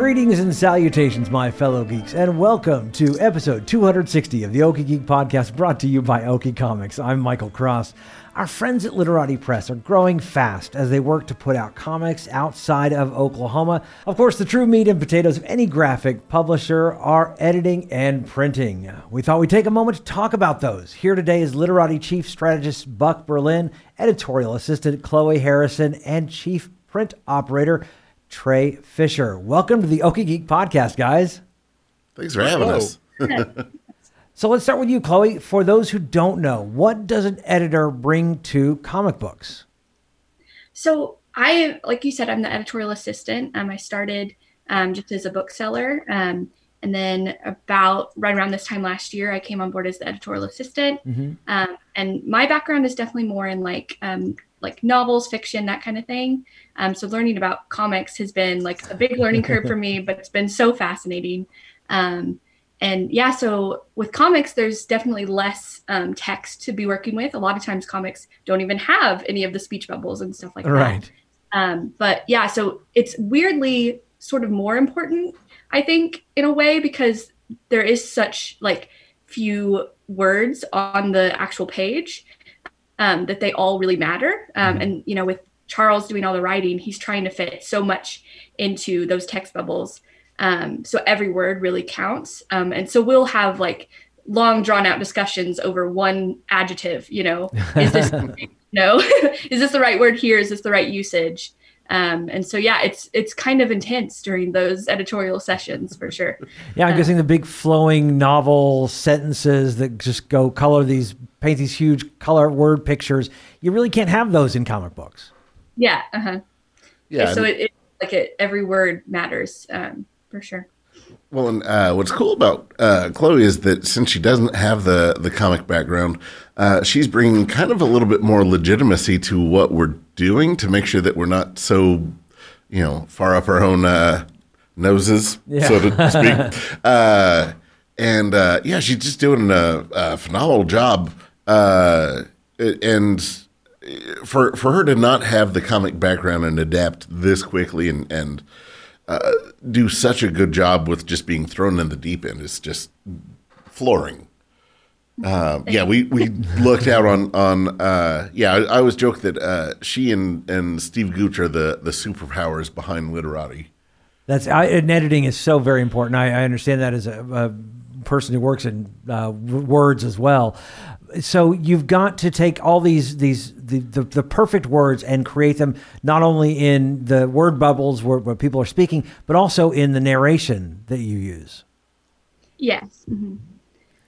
Greetings and salutations, my fellow geeks, and welcome to episode 260 of the Okie Geek Podcast brought to you by Okie Comics. I'm Michael Cross. Our friends at Literati Press are growing fast as they work to put out comics outside of Oklahoma. Of course, the true meat and potatoes of any graphic publisher are editing and printing. We thought we'd take a moment to talk about those. Here today is Literati Chief Strategist Buck Berlin, Editorial Assistant Chloe Harrison, and Chief Print Operator Trey Fisher. Welcome to the Okie Geek Podcast, guys. Thanks for having Hello. us. So let's start with you, Chloe. For those who don't know, what does an editor bring to comic books? So I, like you said, I'm the editorial assistant. Um, I started um, just as a bookseller, um, and then about right around this time last year, I came on board as the editorial assistant. Mhm. Um, and my background is definitely more in like um, like novels, fiction, that kind of thing. Um, so learning about comics has been like a big learning curve for me, but it's been so fascinating. Um, and yeah, so with comics, there's definitely less um, text to be working with. A lot of times, comics don't even have any of the speech bubbles and stuff like that. Right. Um, but yeah, so it's weirdly sort of more important, I think, in a way, because there is such like few words on the actual page um, that they all really matter. Um, and you know, with Charles doing all the writing, he's trying to fit so much into those text bubbles. Um, so every word really counts. Um, and so we'll have like long drawn out discussions over one adjective, you know, is this no, is this the right word here? Is this the right usage? Um, and so yeah, it's it's kind of intense during those editorial sessions for sure. Yeah, I'm guessing the big flowing novel sentences that just go color these, paint these huge color word pictures. You really can't have those in comic books. Yeah, uh-huh. Yeah. so it, it like it every word matters um, for sure. well, and uh, what's cool about uh, Chloe is that since she doesn't have the the comic background, uh, she's bringing kind of a little bit more legitimacy to what we're doing to make sure that we're not so, you know, far up our own uh, noses, Yeah. so to speak. uh, and uh, yeah, she's just doing a, a phenomenal job. Uh, and for for her to not have the comic background and adapt this quickly and and uh, do such a good job with just being thrown in the deep end is just flooring. Um, yeah, we, we looked out on on uh, yeah. I, I always joke that uh, she and, and Steve Gooch are the the superpowers behind literati. That's I, and editing is so very important. I, I understand that as a, a person who works in uh, words as well. So you've got to take all these these the, the, the perfect words and create them not only in the word bubbles where, where people are speaking, but also in the narration that you use. Yes. hmm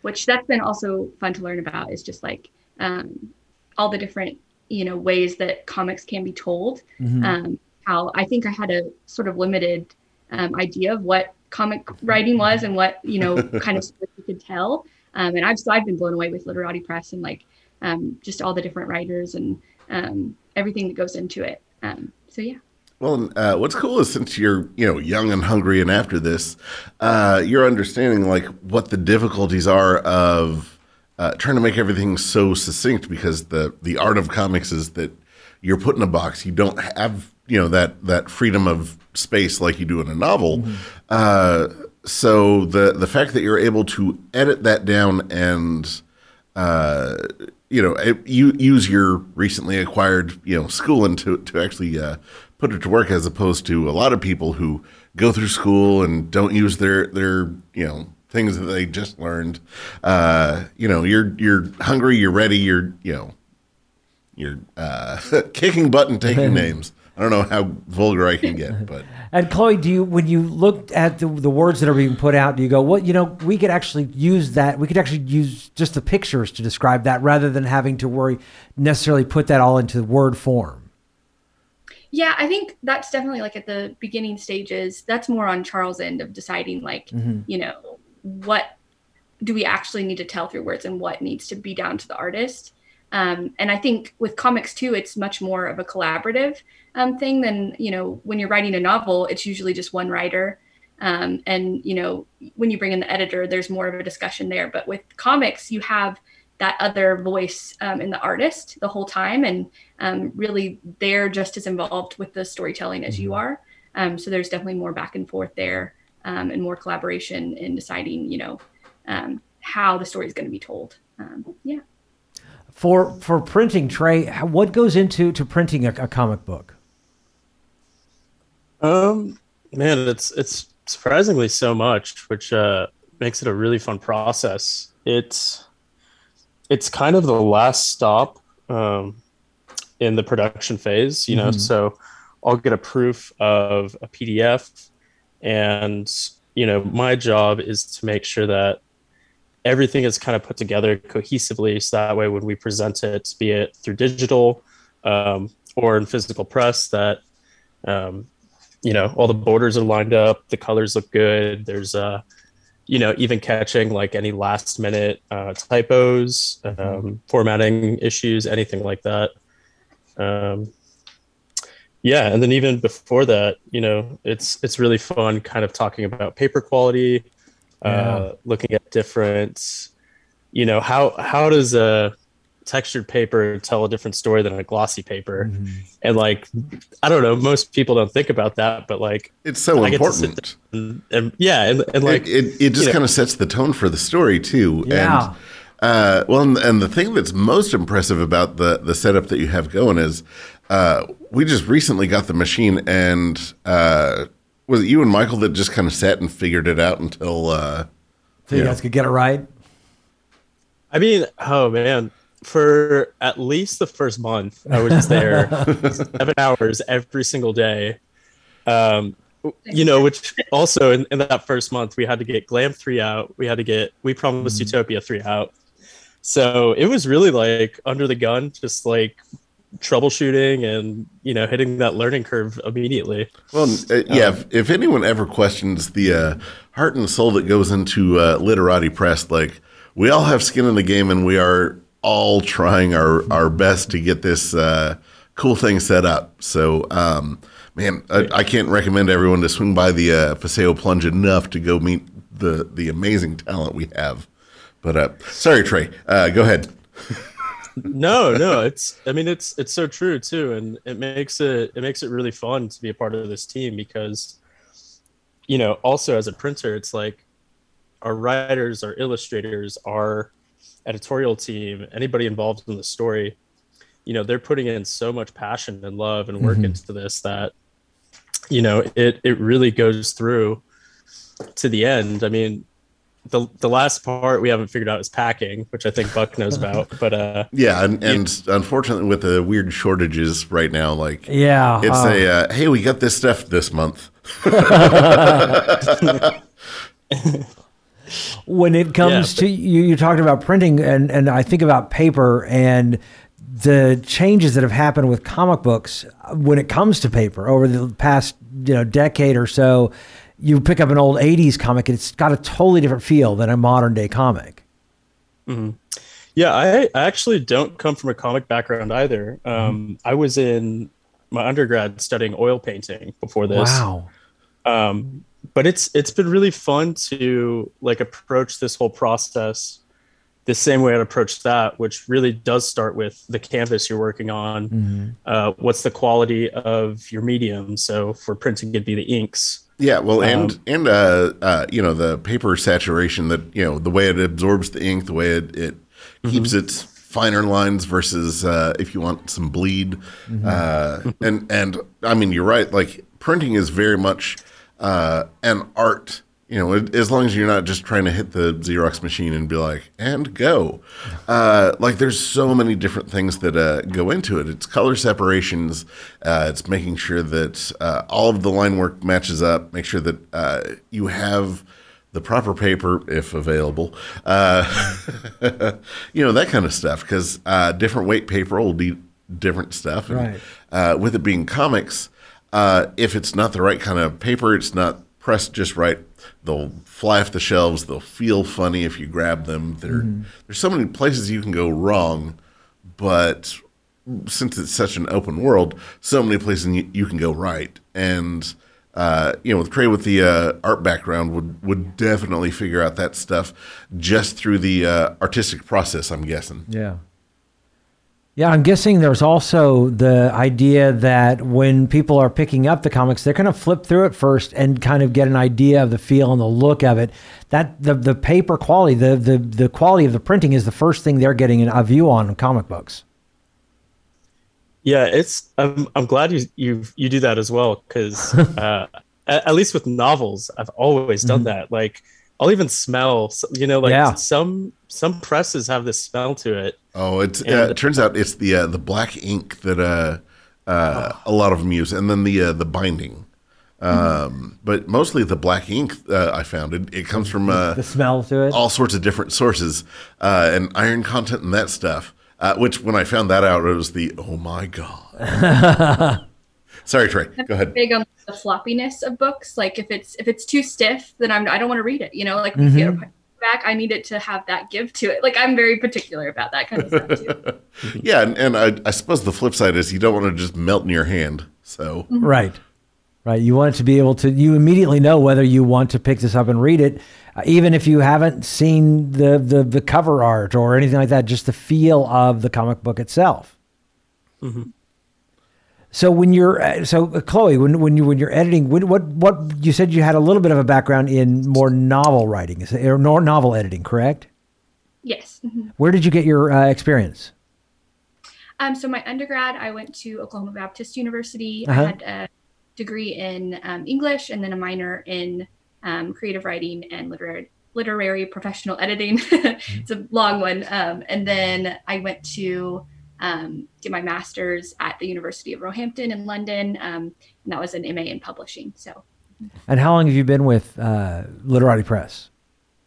Which that's been also fun to learn about is just like um, all the different, you know, ways that comics can be told. Um, how I think I had a sort of limited um, idea of what comic writing was and what, you know, kind of you could tell. Um, and I've, so I've been blown away with Literati Press and like um, just all the different writers and um, everything that goes into it. Um, so yeah. Well, uh, what's cool is since you're you know young and hungry, and after this, uh, you're understanding like what the difficulties are of uh, trying to make everything so succinct because the the art of comics is that you're put in a box. You don't have you know that that freedom of space like you do in a novel. Uh, so the the fact that you're able to edit that down and uh, you know, you use your recently acquired, you know, schooling to to actually uh, put it to work, as opposed to a lot of people who go through school and don't use their their you know things that they just learned. Uh, you know, you're you're hungry, you're ready, you're you know, you're uh, kicking butt and taking names. I don't know how vulgar I can get, but And Chloe, do you when you look at the, the words that are being put out, do you go, "Well, you know, we could actually use that. We could actually use just the pictures to describe that, rather than having to worry necessarily put that all into word form." Yeah, I think that's definitely like at the beginning stages. That's more on Charles' end of deciding, like, you know, what do we actually need to tell through words and what needs to be down to the artist. Um, and I think with comics too, it's much more of a collaborative um, thing than, you know, when you're writing a novel, it's usually just one writer. Um, and, you know, when you bring in the editor, there's more of a discussion there. But with comics, you have that other voice um, in the artist the whole time. And um, really, they're just as involved with the storytelling as you are. Um, so there's definitely more back and forth there um, and more collaboration in deciding, you know, um, how the story is going to be told. Um, yeah. For for printing, Trey, what goes into to printing a, a comic book? Um, man, it's it's surprisingly so much, which uh, makes it a really fun process. It's it's kind of the last stop um, in the production phase, you know. So I'll get a proof of a PDF, and you know, my job is to make sure that everything is kind of put together cohesively, so that way when we present it, be it through digital um, or in physical press, that um, you know all the borders are lined up the colors look good there's uh you know even catching like any last minute uh, typos um, formatting issues anything like that um, yeah and then even before that you know it's it's really fun kind of talking about paper quality Yeah. uh, looking at different you know how how does a textured paper tell a different story than a glossy paper and like i don't know most people don't think about that but like it's so I get to sit important. and, and yeah and, and like it, it, it just you know- kind of sets the tone for the story too. Yeah. And uh, well, and, and the thing that's most impressive about the the setup that you have going is uh, we just recently got the machine, and uh, was it you and Michael that just kind of sat and figured it out until? Uh, So you Yeah. guys could get it right. I mean, oh man, for at least the first month, I was there seven hours every single day. Um, you know, which also in, in that first month, we had to get Glam 3 out. We had to get We Promised Utopia 3 out. So it was really like under the gun, just like troubleshooting and, you know, hitting that learning curve immediately. well, uh, yeah. if, if anyone ever questions the uh, heart and soul that goes into uh, literati press, like we all have skin in the game, and we are all trying our our best to get this uh, cool thing set up. So, um, man, I, I can't recommend everyone to swing by the uh, Paseo Plunge enough to go meet the the amazing talent we have. But uh, sorry, Trey. Uh, go ahead. no no it's i mean it's it's so true too and it makes it it makes it really fun to be a part of this team because you know also as a printer it's like our writers our illustrators our editorial team anybody involved in the story you know they're putting in so much passion and love and work into this that you know it it really goes through to the end i mean the the last part we haven't figured out is packing which i think buck knows about but uh Yeah, and, and unfortunately, with the weird shortages right now, like Yeah. it's uh, a uh, hey, we got this stuff this month. when it comes Yeah, to you, you talked about printing, and and I think about paper and the changes that have happened with comic books when it comes to paper over the past you know decade or so. You pick up an old '80s comic, and it's got a totally different feel than a modern day comic. Yeah, I, I actually don't come from a comic background either. Um, I was in my undergrad studying oil painting before this. Wow. Um, but it's it's been really fun to like approach this whole process the same way I'd approach that, which really does start with the canvas you're working on. Uh, what's the quality of your medium? So for printing, it'd be the inks. Yeah, well, and Um, and uh, uh, you know the paper saturation that you know the way it absorbs the ink, the way it, it keeps its finer lines versus uh, if you want some bleed, uh, and and I mean you're right. Like printing is very much uh, an art you know, as long as you're not just trying to hit the Xerox machine and be like, and go. Uh, like, there's so many different things that uh, go into it. It's color separations, uh, it's making sure that uh, all of the line work matches up, make sure that uh, you have the proper paper if available. Uh, you know, that kind of stuff, because different weight paper will be different stuff. And, right. with it being comics, if it's not the right kind of paper, it's not pressed just right they'll fly off the shelves. They'll feel funny if you grab them. Mm-hmm. There's so many places you can go wrong, but since it's such an open world, so many places you, you can go right. And uh, you know, with Trey with the uh, art background, would would definitely figure out that stuff just through the uh, artistic process. I'm guessing. Yeah. Yeah, I'm guessing there's also the idea that when people are picking up the comics, they're going to flip through it first and kind of get an idea of the feel and the look of it. That the the paper quality, the the the quality of the printing is the first thing they're getting a view on comic books. Yeah, it's. I'm I'm glad you you you do that as well because uh, at, at, least with novels, I've always done mm-hmm. that. Like I'll even smell. You know, like yeah. some some presses have this smell to it Oh, it's uh, it turns out it's the uh, the black ink that uh, uh, a lot of them use, and then the uh, the binding. Um. But mostly the black ink uh, I found it, it comes from uh, the smell to it, all sorts of different sources, uh, and iron content and that stuff. Uh, which when I found that out, it was the oh my god. Sorry, Trey. Go ahead. Big on the floppiness of books. Like if it's if it's too stiff, then I'm I don't want to read it. You know, like mm-hmm back, I need it to have that give to it. Like I'm very particular about that kind of stuff too. yeah, and, and I, I, suppose the flip side is you don't want to just melt in your hand. So mm-hmm. right, right. You want it to be able to. You immediately know whether you want to pick this up and read it, uh, even if you haven't seen the, the the cover art or anything like that. Just the feel of the comic book itself. Mm-hmm. So when you're uh, so uh, Chloe, when when you when you're editing, when, what what you said you had a little bit of a background in more novel writing, or novel editing, correct? Yes. Mm-hmm. Where did you get your uh, experience? Um, so my undergrad, I went to Oklahoma Baptist University. Uh-huh. I had a degree in um, English and then a minor in um, creative writing and literary literary professional editing. it's a long one. Um, and then I went to um, did my master's at the University of Roehampton in London, um, and that was an MA in publishing. So. And how long have you been with uh, Literati Press?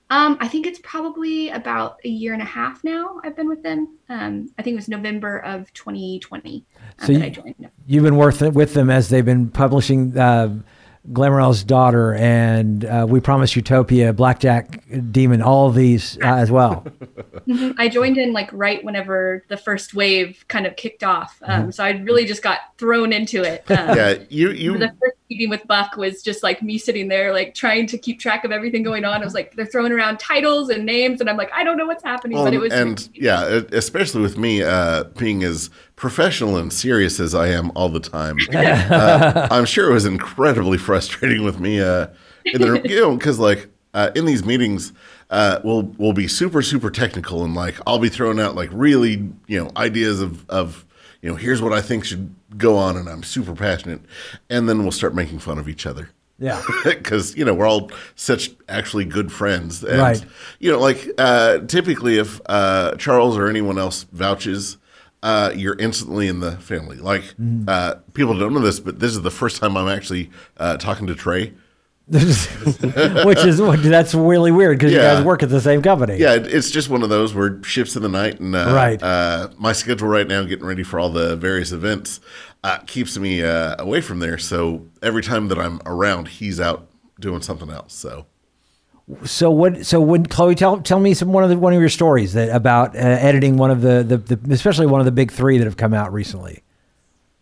Um, I think it's probably about a year and a half now. I've been with them. Um, I think it was November of 2020 uh, so you, You've been worth with them as they've been publishing uh, Glamorella's daughter and uh, We Promise Utopia, Blackjack Demon, all of these uh, as well. Mm-hmm. I joined in like right whenever the first wave kind of kicked off, um, mm-hmm. so I really just got thrown into it. Um, yeah, you you. The first meeting with Buck was just like me sitting there, like trying to keep track of everything going on. It was like they're throwing around titles and names, and I'm like, I don't know what's happening, well, but it was. And yeah, especially with me uh, being as professional and serious as I am all the time, uh, I'm sure it was incredibly frustrating with me. Uh, in the, you know, because like uh, in these meetings, uh, we'll we'll be super super technical and like I'll be throwing out like really you know ideas of of you know here's what I think should go on, and I'm super passionate, and then we'll start making fun of each other. Yeah, because you know we're all such actually good friends, and, right? You know, like uh, typically if uh, Charles or anyone else vouches uh, you're instantly in the family. Like mm. uh, people don't know this, but this is the first time I'm actually uh, talking to Trey. Which is that's really weird because yeah. you guys work at the same company. Yeah, it's just one of those where shifts in the night, and uh, right. Uh, my schedule right now, getting ready for all the various events, uh, keeps me away from there. So every time that I'm around, he's out doing something else. So so what? So when Chloe, tell tell me some one of the one of your stories that about uh, editing one of the, the, the especially one of the big three that have come out recently.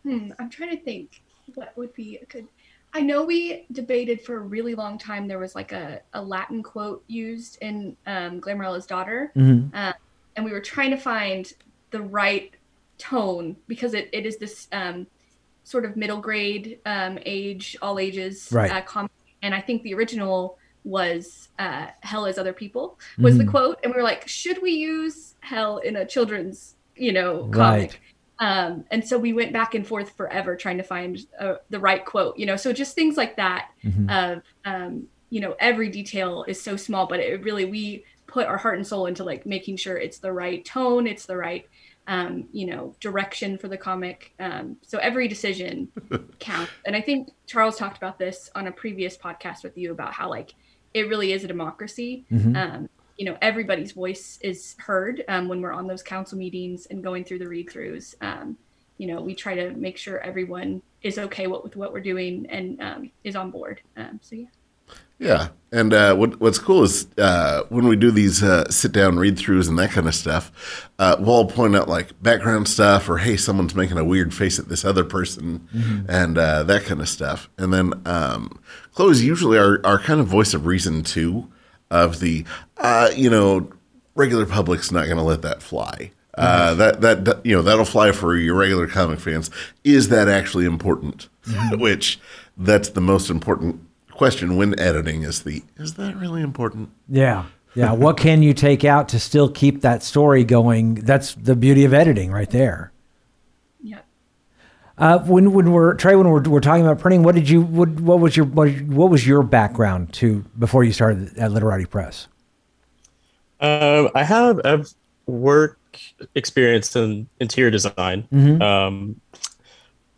Hmm, I'm trying to think what would be a good. I know we debated for a really long time. There was like a, a Latin quote used in um, Glamorella's daughter, mm-hmm. uh, and we were trying to find the right tone because it, it is this um, sort of middle grade um, age, all ages right. uh, comic. And I think the original was uh, hell is other people was mm-hmm. the quote and we were like should we use hell in a children's you know comic right. Um, and so we went back and forth forever trying to find uh, the right quote you know so just things like that mm-hmm. of um, you know every detail is so small but it really we put our heart and soul into like making sure it's the right tone it's the right um, you know direction for the comic um, so every decision counts and i think charles talked about this on a previous podcast with you about how like it really is a democracy Mhm. You know everybody's voice is heard um, when we're on those council meetings and going through the read throughs um, you know we try to make sure everyone is okay what, with what we're doing and um, is on board. Um, so yeah. Yeah, and uh, what what's cool is uh, when we do these uh, sit down read throughs and that kind of stuff, uh, we'll all point out like background stuff or hey, someone's making a weird face at this other person, and uh, that kind of stuff. And then um, Chloe's usually our, our kind of voice of reason too, of the uh, you know regular public's not going to let that fly. Uh, that, that that you know that'll fly for your regular comic fans. Is that actually important? Which that's the most important question when editing is the is that really important? Yeah. Yeah. what can you take out to still keep that story going? That's the beauty of editing right there. Uh, when when we're Trey, when we're, we're talking about printing, what did you what what was your what, what was your background to before you started at Literati Press? Um, I have I've work experience in interior design, um,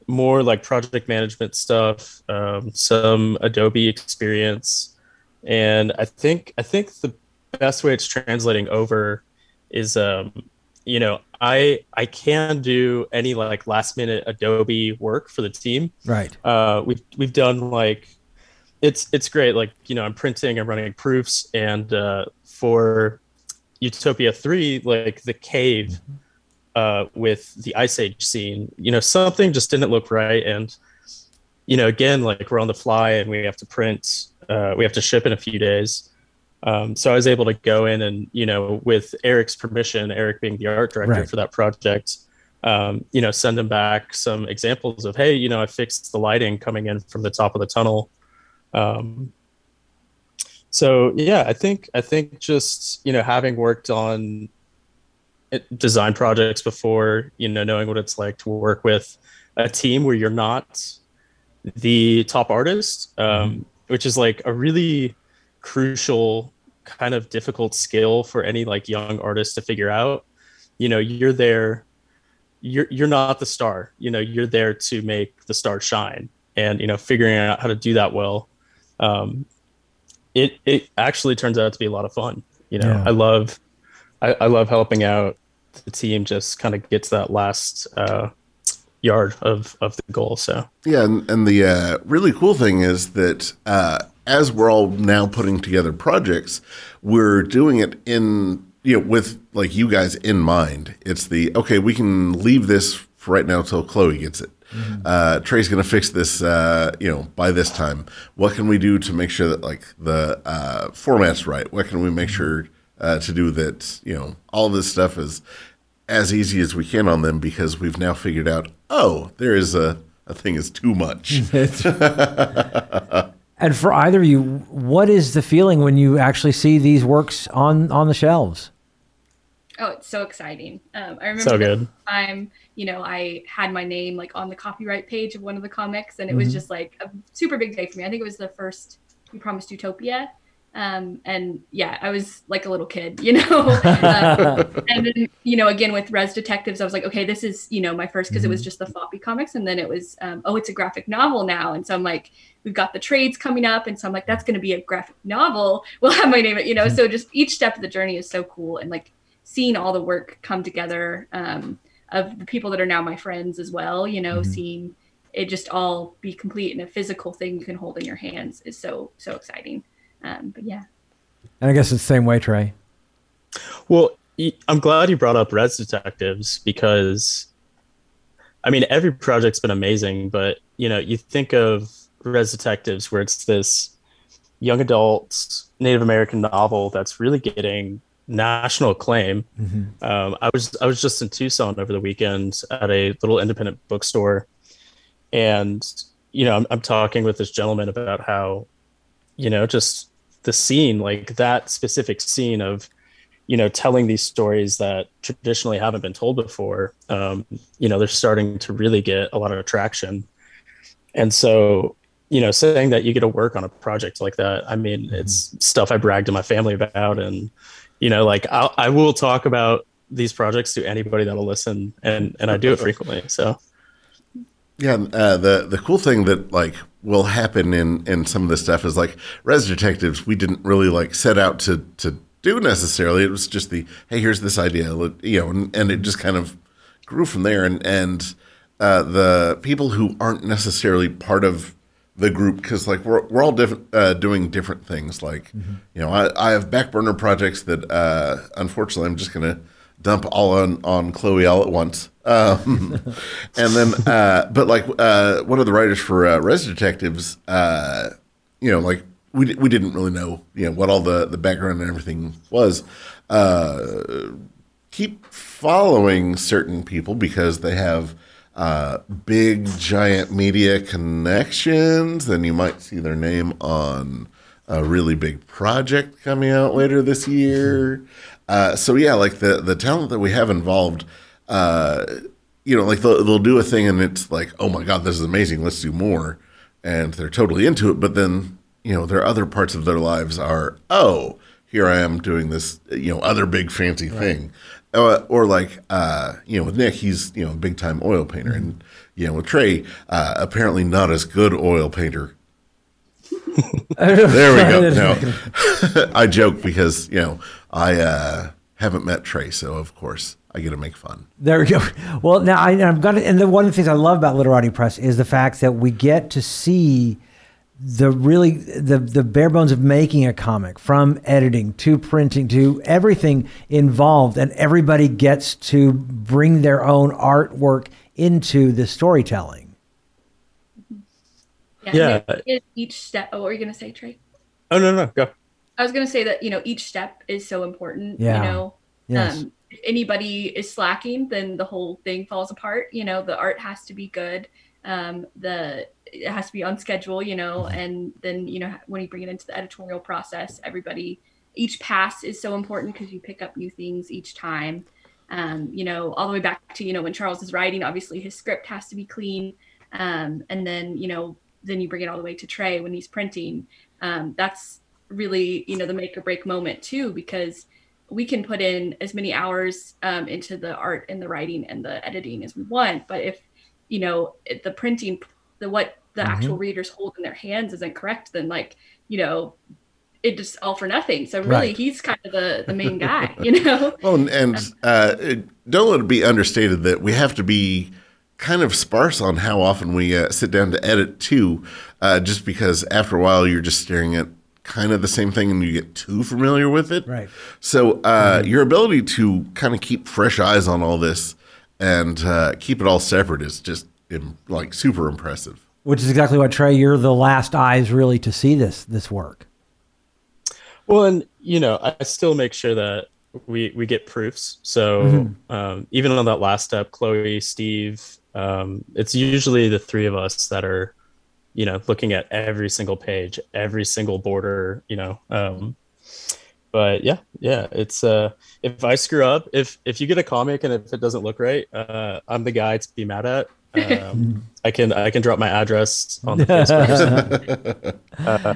more like project management stuff, um, some Adobe experience, and I think I think the best way it's translating over is um, you know I I can do any like last minute Adobe work for the team Right. uh, we've we've done like it's it's great. Like you know, I'm printing, I'm running proofs, and uh, for Utopia three, like the cave uh, with the Ice Age scene, you know, something just didn't look right, and you know, again, like we're on the fly and we have to print, uh, we have to ship in a few days. Um, so I was able to go in and you know, with Eric's permission, Eric being the art director Right. for that project, um, you know, send them back some examples of, hey, you know, I fixed the lighting coming in from the top of the tunnel. Um, so yeah, I think I think just you know having worked on design projects before, you know, knowing what it's like to work with a team where you're not the top artist, um, which is like a really crucial kind of difficult skill for any like young artist to figure out. You know, you're there you're you're not the star you know you're there to make the star shine and you know figuring out how to do that well um it it actually turns out to be a lot of fun you know Yeah. i love I, I love helping out the team just kind of get to that last uh yard of of the goal so Yeah, and, and the uh, really cool thing is that uh, as we're all now putting together projects, we're doing it in you know with like you guys in mind. It's the okay, we can leave this for right now till Chloe gets it. Uh, Trey's gonna fix this, uh, you know, by this time. What can we do to make sure that like the uh, format's right? What can we make sure uh, to do that? You know, all this stuff is as easy as we can on them because we've now figured out, oh, there is a, a thing is too much. And for either of you, what is the feeling when you actually see these works on on the shelves? Oh, it's so exciting. Um, I remember So the good. time, you know, I had my name like on the copyright page of one of the comics, and it was just like a super big day for me. I think it was the first We Promised Utopia. Um, and yeah, I was like a little kid, you know. Um, and then, you know, again with Res Detectives, I was like, okay, this is, you know, my first because it was just the floppy comics, and then it was, um, oh, it's a graphic novel now, and so I'm like, we've got the trades coming up, and so I'm like, that's going to be a graphic novel. We'll have my name, you know. So just each step of the journey is so cool, and like seeing all the work come together um, of the people that are now my friends as well, you know, seeing it just all be complete in a physical thing you can hold in your hands is so so exciting. Um, but yeah. And I guess it's the same way, Trey. Well, I'm glad you brought up Res Detectives because, I mean, every project's been amazing, but you know, you think of Res Detectives where it's this young adult Native American novel that's really getting national acclaim. Um, I was I was just in Tucson over the weekend at a little independent bookstore, and you know, I'm, I'm talking with this gentleman about how, you know, just the scene, like that specific scene of you know telling these stories that traditionally haven't been told before um, you know they're starting to really get a lot of attraction and so you know, saying that you get to work on a project like that, I mean, mm-hmm. it's stuff I bragged to my family about. And, you know, like I'll, I will talk about these projects to anybody that'll listen and, and I do it frequently. So, yeah, uh, the the cool thing that like will happen in in some of this stuff is like res detectives. We didn't really like set out to to do necessarily. It was just the hey, here's this idea, you know, and, and it just kind of grew from there. And and uh, the people who aren't necessarily part of the group because like we're we're all different uh, doing different things. Like mm-hmm. you know, I, I have back burner projects that uh, unfortunately I'm just gonna dump all on on Chloe all at once. Um, and then, uh, but like uh, one of the writers for uh, Res Detectives, uh, you know, like we we didn't really know you know what all the the background and everything was. Uh, keep following certain people because they have uh, big giant media connections, then you might see their name on a really big project coming out later this year. Uh, so yeah, like the the talent that we have involved, uh, you know, like they'll, they'll do a thing and it's like, oh my god, this is amazing, let's do more, and they're totally into it. But then you know, their other parts of their lives are, oh, here I am doing this, you know, other big fancy right. thing. Uh, or like uh, you know with Nick, he's you know a big time oil painter, and you know with Trey, uh, apparently not as good oil painter. There we go. No, I joke because you know I uh, haven't met Trey, so of course I get to make fun. There we go. Well, now I, I've got to, and the one of the things I love about Literati Press is the fact that we get to see the really the the bare bones of making a comic from editing to printing to everything involved and everybody gets to bring their own artwork into the storytelling yeah, yeah. each step oh what were you going to say trey oh no no go i was going to say that you know each step is so important yeah. you know yes. um, if anybody is slacking then the whole thing falls apart you know the art has to be good um, the it has to be on schedule, you know, mm-hmm. and then you know when you bring it into the editorial process, everybody each pass is so important because you pick up new things each time. Um, you know, all the way back to you know when Charles is writing, obviously his script has to be clean, um, and then you know then you bring it all the way to Trey when he's printing. Um, that's really you know the make or break moment too because we can put in as many hours um, into the art and the writing and the editing as we want, but if you know the printing the what the mm-hmm. actual readers hold in their hands isn't correct then like you know it just all for nothing so really right. he's kind of the the main guy you know well and, and uh, don't let it be understated that we have to be kind of sparse on how often we uh, sit down to edit too uh, just because after a while you're just staring at kind of the same thing and you get too familiar with it right so uh, mm-hmm. your ability to kind of keep fresh eyes on all this and uh, keep it all separate is just like super impressive. Which is exactly what Trey. You're the last eyes really to see this this work. Well, and you know, I still make sure that we we get proofs. So mm-hmm. um, even on that last step, Chloe, Steve, um, it's usually the three of us that are, you know, looking at every single page, every single border. You know, um, but yeah, yeah, it's uh, if I screw up, if if you get a comic and if it doesn't look right, uh, I'm the guy to be mad at. Um, I can I can drop my address on the Facebook. uh,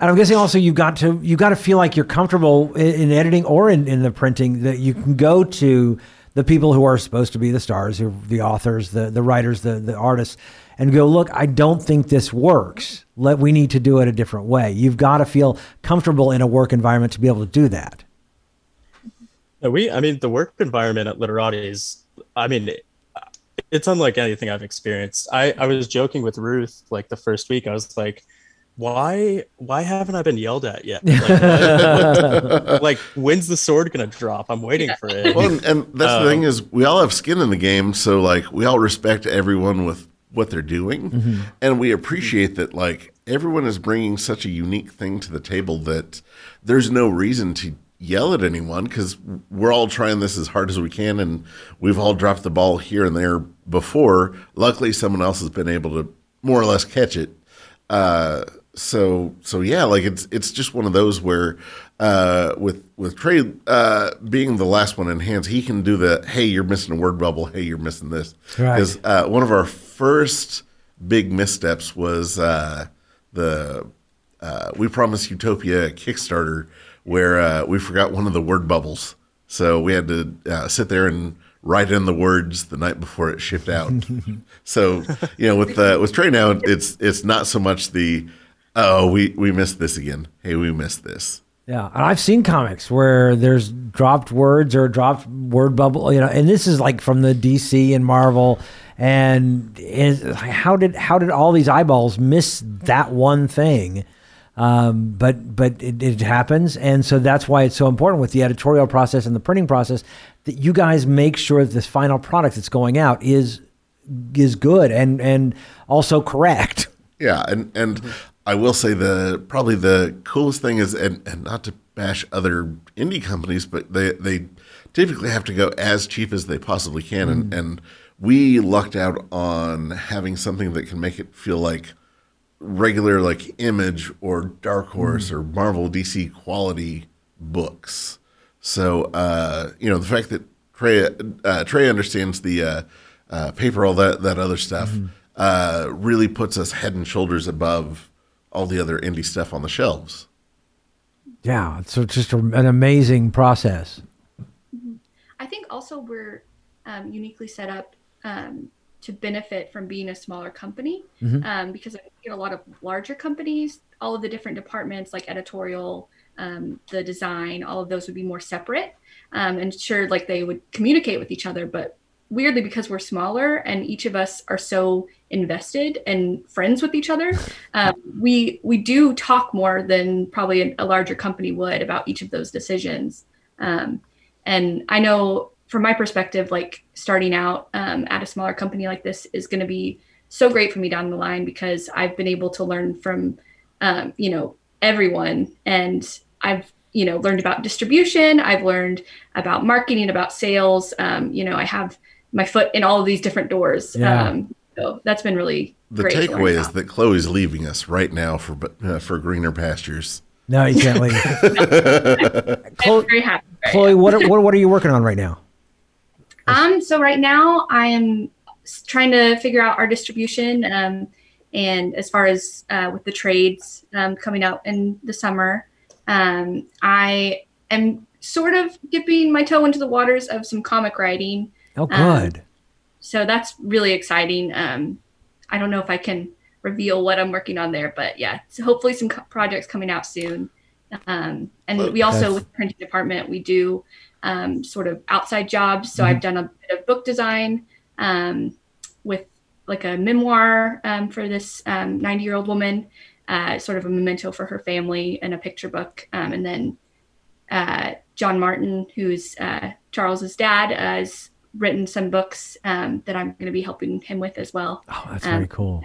and I'm guessing also you've got to you got to feel like you're comfortable in, in editing or in, in the printing that you can go to the people who are supposed to be the stars, who the authors, the the writers, the the artists, and go look. I don't think this works. Let we need to do it a different way. You've got to feel comfortable in a work environment to be able to do that. We, I mean, the work environment at Literati is, I mean, it's unlike anything I've experienced. I, I was joking with Ruth like the first week. I was like, why why haven't I been yelled at yet? Like, like when's the sword gonna drop? I'm waiting for it. Well, and, and that's um, the thing is we all have skin in the game, so like we all respect everyone with what they're doing, mm-hmm. and we appreciate that like everyone is bringing such a unique thing to the table that there's no reason to yell at anyone because we're all trying this as hard as we can and we've all dropped the ball here and there before luckily someone else has been able to more or less catch it uh, so so yeah like it's it's just one of those where uh, with with Trey uh, being the last one in hands he can do the hey you're missing a word bubble hey you're missing this because right. Uh, one of our first big missteps was uh, the uh, We Promise Utopia Kickstarter, where uh, we forgot one of the word bubbles. So we had to uh, sit there and write in the words the night before it shipped out. so you know, with uh, with Trey now, it's it's not so much the oh we we missed this again. Hey, we missed this. Yeah, and I've seen comics where there's dropped words or dropped word bubble, you know, and this is like from the DC and Marvel, and is, how did how did all these eyeballs miss that one thing? Um, but but it, it happens, and so that's why it's so important with the editorial process and the printing process that you guys make sure that this final product that's going out is is good and and also correct. Yeah, and and I will say the probably the coolest thing is and, and not to bash other indie companies, but they they typically have to go as cheap as they possibly can, mm. and and we lucked out on having something that can make it feel like regular like Image or Dark Horse mm. or Marvel DC quality books. So uh, you know the fact that Trey uh, Trey understands the uh, uh paper, all that that other stuff, mm. really puts us head and shoulders above all the other indie stuff on the shelves. Yeah, so it's just a, an amazing process. Mm-hmm. I think also we're um, uniquely set up um, to benefit from being a smaller company mm-hmm. um, because I get a lot of larger companies, all of the different departments like editorial, um, the design, all of those would be more separate. Um, and sure, like they would communicate with each other, but weirdly because we're smaller and each of us are so invested and friends with each other. Um, we we do talk more than probably a, larger company would about each of those decisions. Um, and i know from my perspective like starting out um, at a smaller company like this is going to be so great for me down the line because i've been able to learn from um, you know everyone. And i've you know learned about distribution. I've learned about marketing about sales. Um, you know i have my foot in all of these different doors. Yeah. Um, so that's been really the takeaway is that Chloe's leaving us right now for uh, for greener pastures. No, you can't leave. Chloe, very happy. Chloe, what are, what what are you working on right now? Um, so right now I am trying to figure out our distribution. Um, and as far as uh, with the trades um, coming out in the summer, um, I am sort of dipping my toe into the waters of some comic writing. Oh, good. Um, so that's really exciting. Um, I don't know if I can reveal what I'm working on there, but yeah, so hopefully some co- projects coming out soon. Um, and we also with the printing department we do um, sort of outside jobs. So mm-hmm. I've done a bit of book design um, with like a memoir um, for this 90 um, year old woman, uh, sort of a memento for her family and a picture book. Um, and then uh, John Martin, who's uh, Charles's dad, is written some books um, that I'm going to be helping him with as well. Oh, that's um, very cool.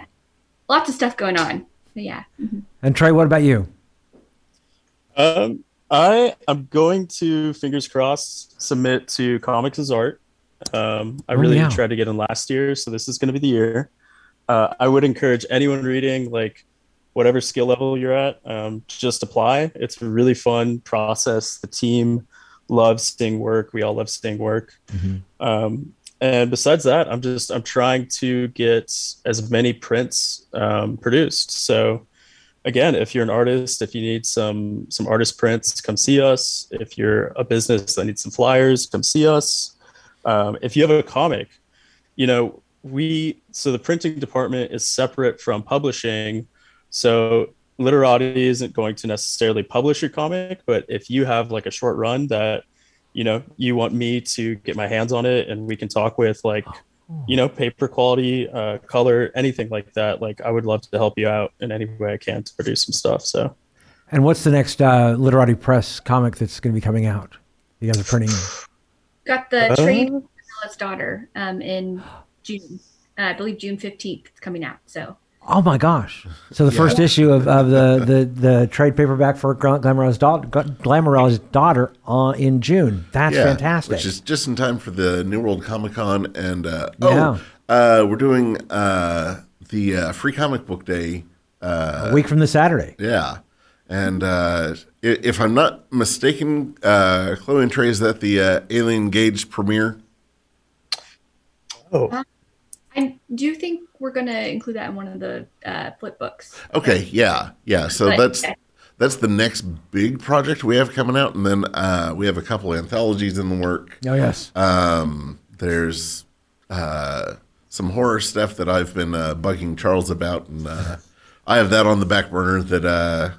Lots of stuff going on. But yeah. Mm-hmm. And Trey, what about you? Um, I am going to fingers crossed submit to Comics as Art. Um, I oh, really yeah. tried to get in last year, so this is going to be the year. Uh, I would encourage anyone reading like whatever skill level you're at, um, just apply. It's a really fun process. The team love seeing work. We all love seeing work. Mm-hmm. Um, and besides that, I'm just I'm trying to get as many prints um, produced. So again, if you're an artist, if you need some some artist prints, come see us. If you're a business that needs some flyers, come see us. Um, if you have a comic, you know we so the printing department is separate from publishing. So literati isn't going to necessarily publish your comic but if you have like a short run that you know you want me to get my hands on it and we can talk with like you know paper quality uh, color anything like that like i would love to help you out in any way i can to produce some stuff so. And what's the next uh, literati press comic that's going to be coming out? You guys are printing got the uh, trade daughter um, in june. Uh, i believe june 15th it's coming out so Oh my gosh! So the yeah. first issue of, of the, the, the trade paperback for Glamour's daughter, daughter uh, in June. That's yeah, fantastic. Which is just in time for the New World Comic Con, and uh, oh, uh, we're doing uh, the uh, Free Comic Book Day uh, a week from the Saturday. Yeah, and if I'm not mistaken, Chloe and Trey is that the Alien Gauge premiere. Oh. I do you think we're going to include that in one of the uh, flip books. Okay, yeah, yeah. So But- that's that's the next big project we have coming out, and then uh, we have a couple anthologies in the work. Oh yes. Um, there's uh, some horror stuff that I've been uh, bugging Charles about, and uh, I have that on the back burner. That uh,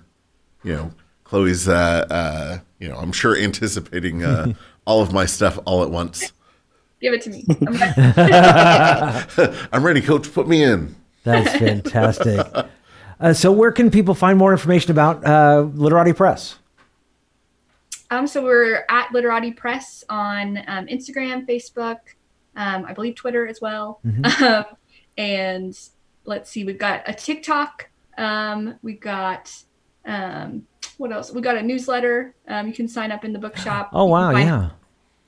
you know, Chloe's, uh, uh, you know, I'm sure anticipating uh, all of my stuff all at once. Give it to me. I'm ready. I'm ready, Coach. Put me in. That's fantastic. Uh, so, where can people find more information about uh, Literati Press? Um, so we're at Literati Press on um, Instagram, Facebook, um, I believe Twitter as well. Um, and let's see, we've got a TikTok. Um, we've got um, what else? We got a newsletter. Um, you can sign up in the bookshop. Oh wow, yeah.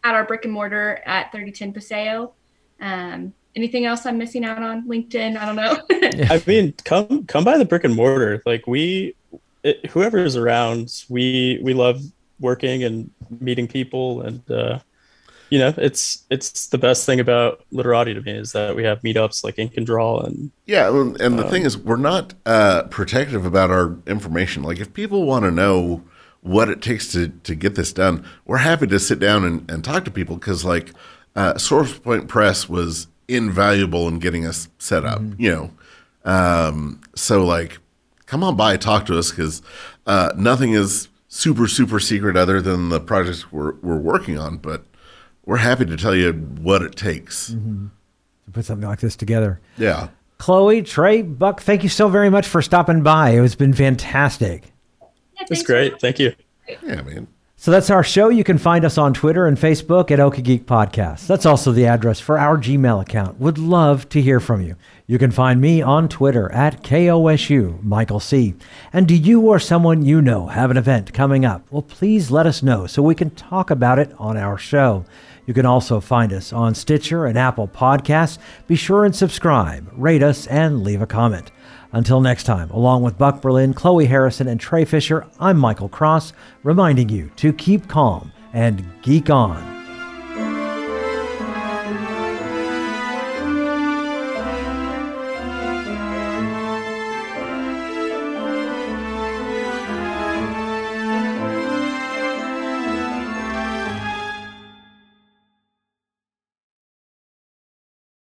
At our brick and mortar at 3010 Paseo. Um, anything else I'm missing out on? LinkedIn? I don't know. I mean, come come by the brick and mortar. Like we, it, whoever is around, we we love working and meeting people, and uh, you know, it's it's the best thing about literati to me is that we have meetups like Ink and Draw, and Yeah, and and the thing is, we're not uh, protective about our information. Like, if people want to know what it takes to to get this done, we're happy to sit down and, and talk to people because, like, uh, Source Point Press was invaluable in getting us set up. You know, um, so like, come on by, talk to us because uh, nothing is super super secret other than the projects we're we're working on, but. We're happy to tell you what it takes. To put something like this together. Yeah. Chloe, Trey, Buck, thank you so very much for stopping by. It has been fantastic. Yeah, it's great. Thank you. Yeah, man. So that's our show. You can find us on Twitter and Facebook at Okie Geek Podcast. That's also the address for our Gmail account. Would love to hear from you. You can find me on Twitter at KOSU Michael C. And do you or someone you know have an event coming up? Well, please let us know so we can talk about it on our show. You can also find us on Stitcher and Apple Podcasts. Be sure and subscribe, rate us, and leave a comment. Until next time, along with Buck Berlin, Chloe Harrison, and Trey Fisher, I'm Michael Cross, reminding you to keep calm and geek on.